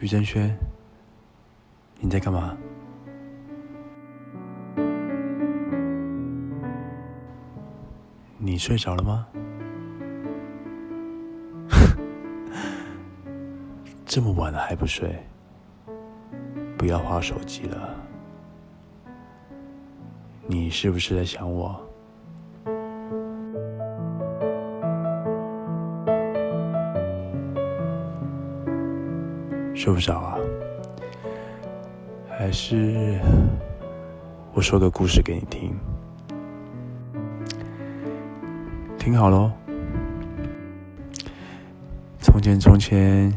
于正轩，你在干嘛？你睡着了吗？这么晚了还不睡？不要划手机了。你是不是在想我？睡不着啊？还是我说个故事给你听？听好喽。从前，从前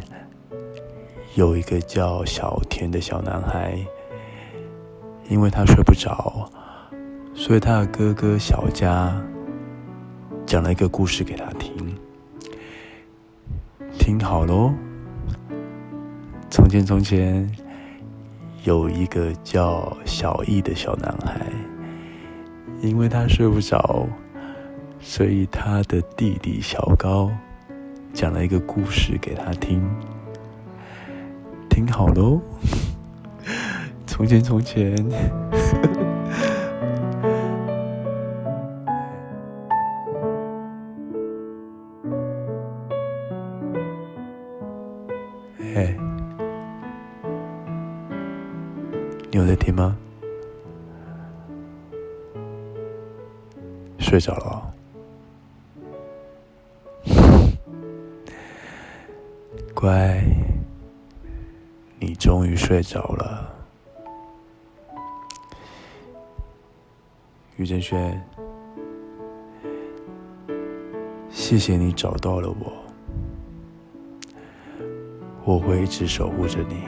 有一个叫小田的小男孩，因为他睡不着，所以他的哥哥小佳讲了一个故事给他听。听好喽。从前，从前有一个叫小易的小男孩，因为他睡不着，所以他的弟弟小高讲了一个故事给他听。听好喽！从前，从前。嘿。你有在听吗？睡着了哦，乖，你终于睡着了。于正轩，谢谢你找到了我，我会一直守护着你。